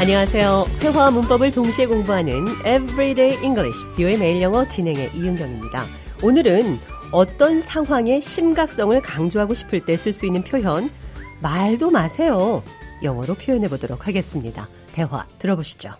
안녕하세요. 회화와 문법을 동시에 공부하는 Everyday English, 뷰의 매일 영어 진행의 이은경입니다. 오늘은 어떤 상황의 심각성을 강조하고 싶을 때 쓸 수 있는 표현, 말도 마세요. 영어로 표현해 보도록 하겠습니다. 대화 들어보시죠.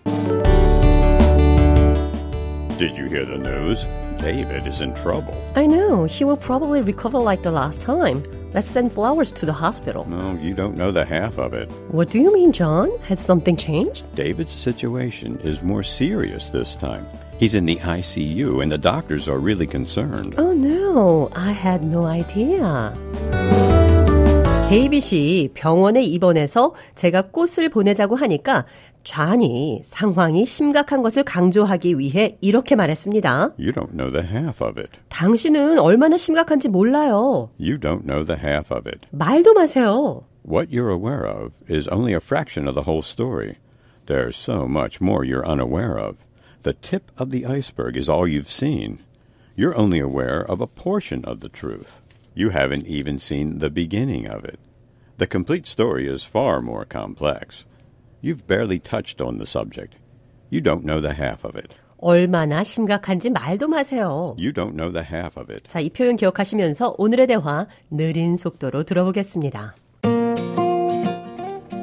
Did you hear the news? David is in trouble. I know. He will probably recover like the last time. Let's send flowers to the hospital. No, you don't know the half of it. What do you mean, John? Has something changed? David's situation is more serious this time. He's in the ICU and the doctors are really concerned. Oh no, I had no idea. 데이빗이 병원에 입원해서 제가 꽃을 보내자고 하니까 좌니 상황이 심각한 것을 강조하기 위해 이렇게 말했습니다. You don't know the half of it. 당신은 얼마나 심각한지 몰라요. You don't know the half of it. 말도 마세요. What you're aware of is only a fraction of the whole story. There's so much more you're unaware of. The tip of the iceberg is all you've seen. You're only aware of a portion of the truth. You haven't even seen the beginning of it. The complete story is far more complex. You've barely touched on the subject. You don't know the half of it. 얼마나 심각한지 말도 마세요. You don't know the half of it. 자, 이 표현 기억하시면서 오늘의 대화 느린 속도로 들어보겠습니다.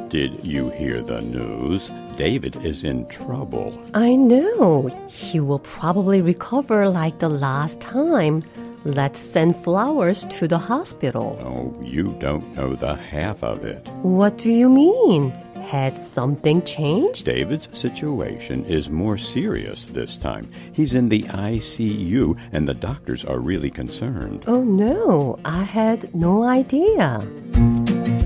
Did you hear the news? David is in trouble. I know. He will probably recover like the last time. Let's send flowers to the hospital. Oh, you don't know the half of it. What do you mean? Had something changed? David's situation is more serious this time. He's in the ICU and the doctors are really concerned. Oh no, I had no idea.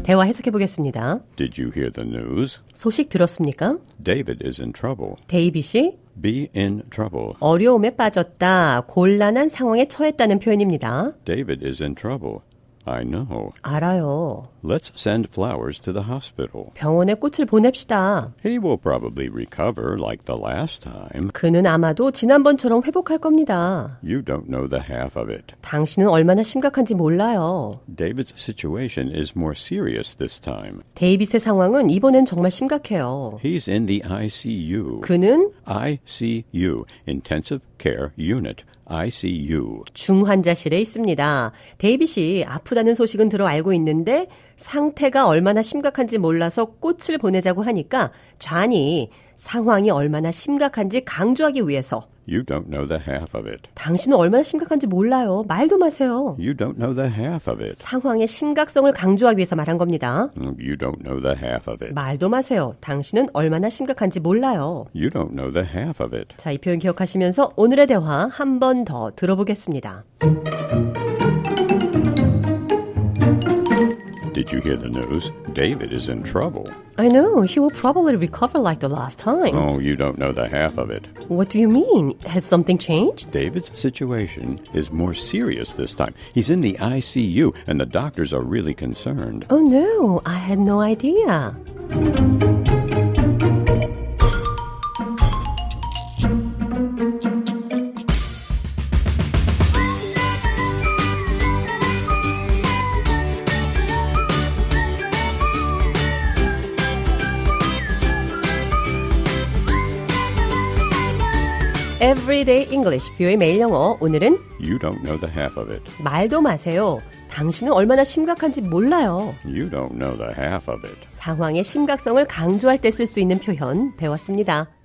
대화 해석해 보겠습니다. Did you hear the news? 소식 들었습니까? David is in trouble. 데이빗이 Be in trouble. 어려움에 빠졌다, 곤란한 상황에 처했다는 표현입니다. David is in trouble. I know. 알아요. Let's send flowers to the hospital. 병원에 꽃을 보냅시다. He will probably recover like the last time. 그는 아마도 지난번처럼 회복할 겁니다. You don't know the half of it. 당신은 얼마나 심각한지 몰라요. David's situation is more serious this time. 데이빗의 상황은 이번엔 정말 심각해요. He's in the ICU. 그는 ICU, Intensive Care Unit. ICU. 중환자실에 있습니다. 데이빗이 아프다는 소식은 들어 알고 있는데 상태가 얼마나 심각한지 몰라서 꽃을 보내자고 하니까 좌니 상황이 얼마나 심각한지 강조하기 위해서 You don't know the half of it. 당신은 얼마나 심각한지 몰라요. 말도 마세요. You don't know the half of it. 상황의 심각성을 강조하기 위해서 말한 겁니다. Mm, You don't know the half of it. 말도 마세요. 당신은 얼마나 심각한지 몰라요. You don't know the half of it. 자, 이 표현 기억하시면서 오늘의 대화 한 번 더 들어보겠습니다. Did you hear the news? David is in trouble. I know. He will probably recover like the last time. Oh, you don't know the half of it. What do you mean? Has something changed? David's situation is more serious this time. He's in the ICU and the doctors are really concerned. Oh no, I had no idea. Everyday English, 뷰의 매일 영어. 오늘은 You don't know the half of it. 말도 마세요. 당신은 얼마나 심각한지 몰라요. You don't know the half of it. 상황의 심각성을 강조할 때 쓸 수 있는 표현 배웠습니다.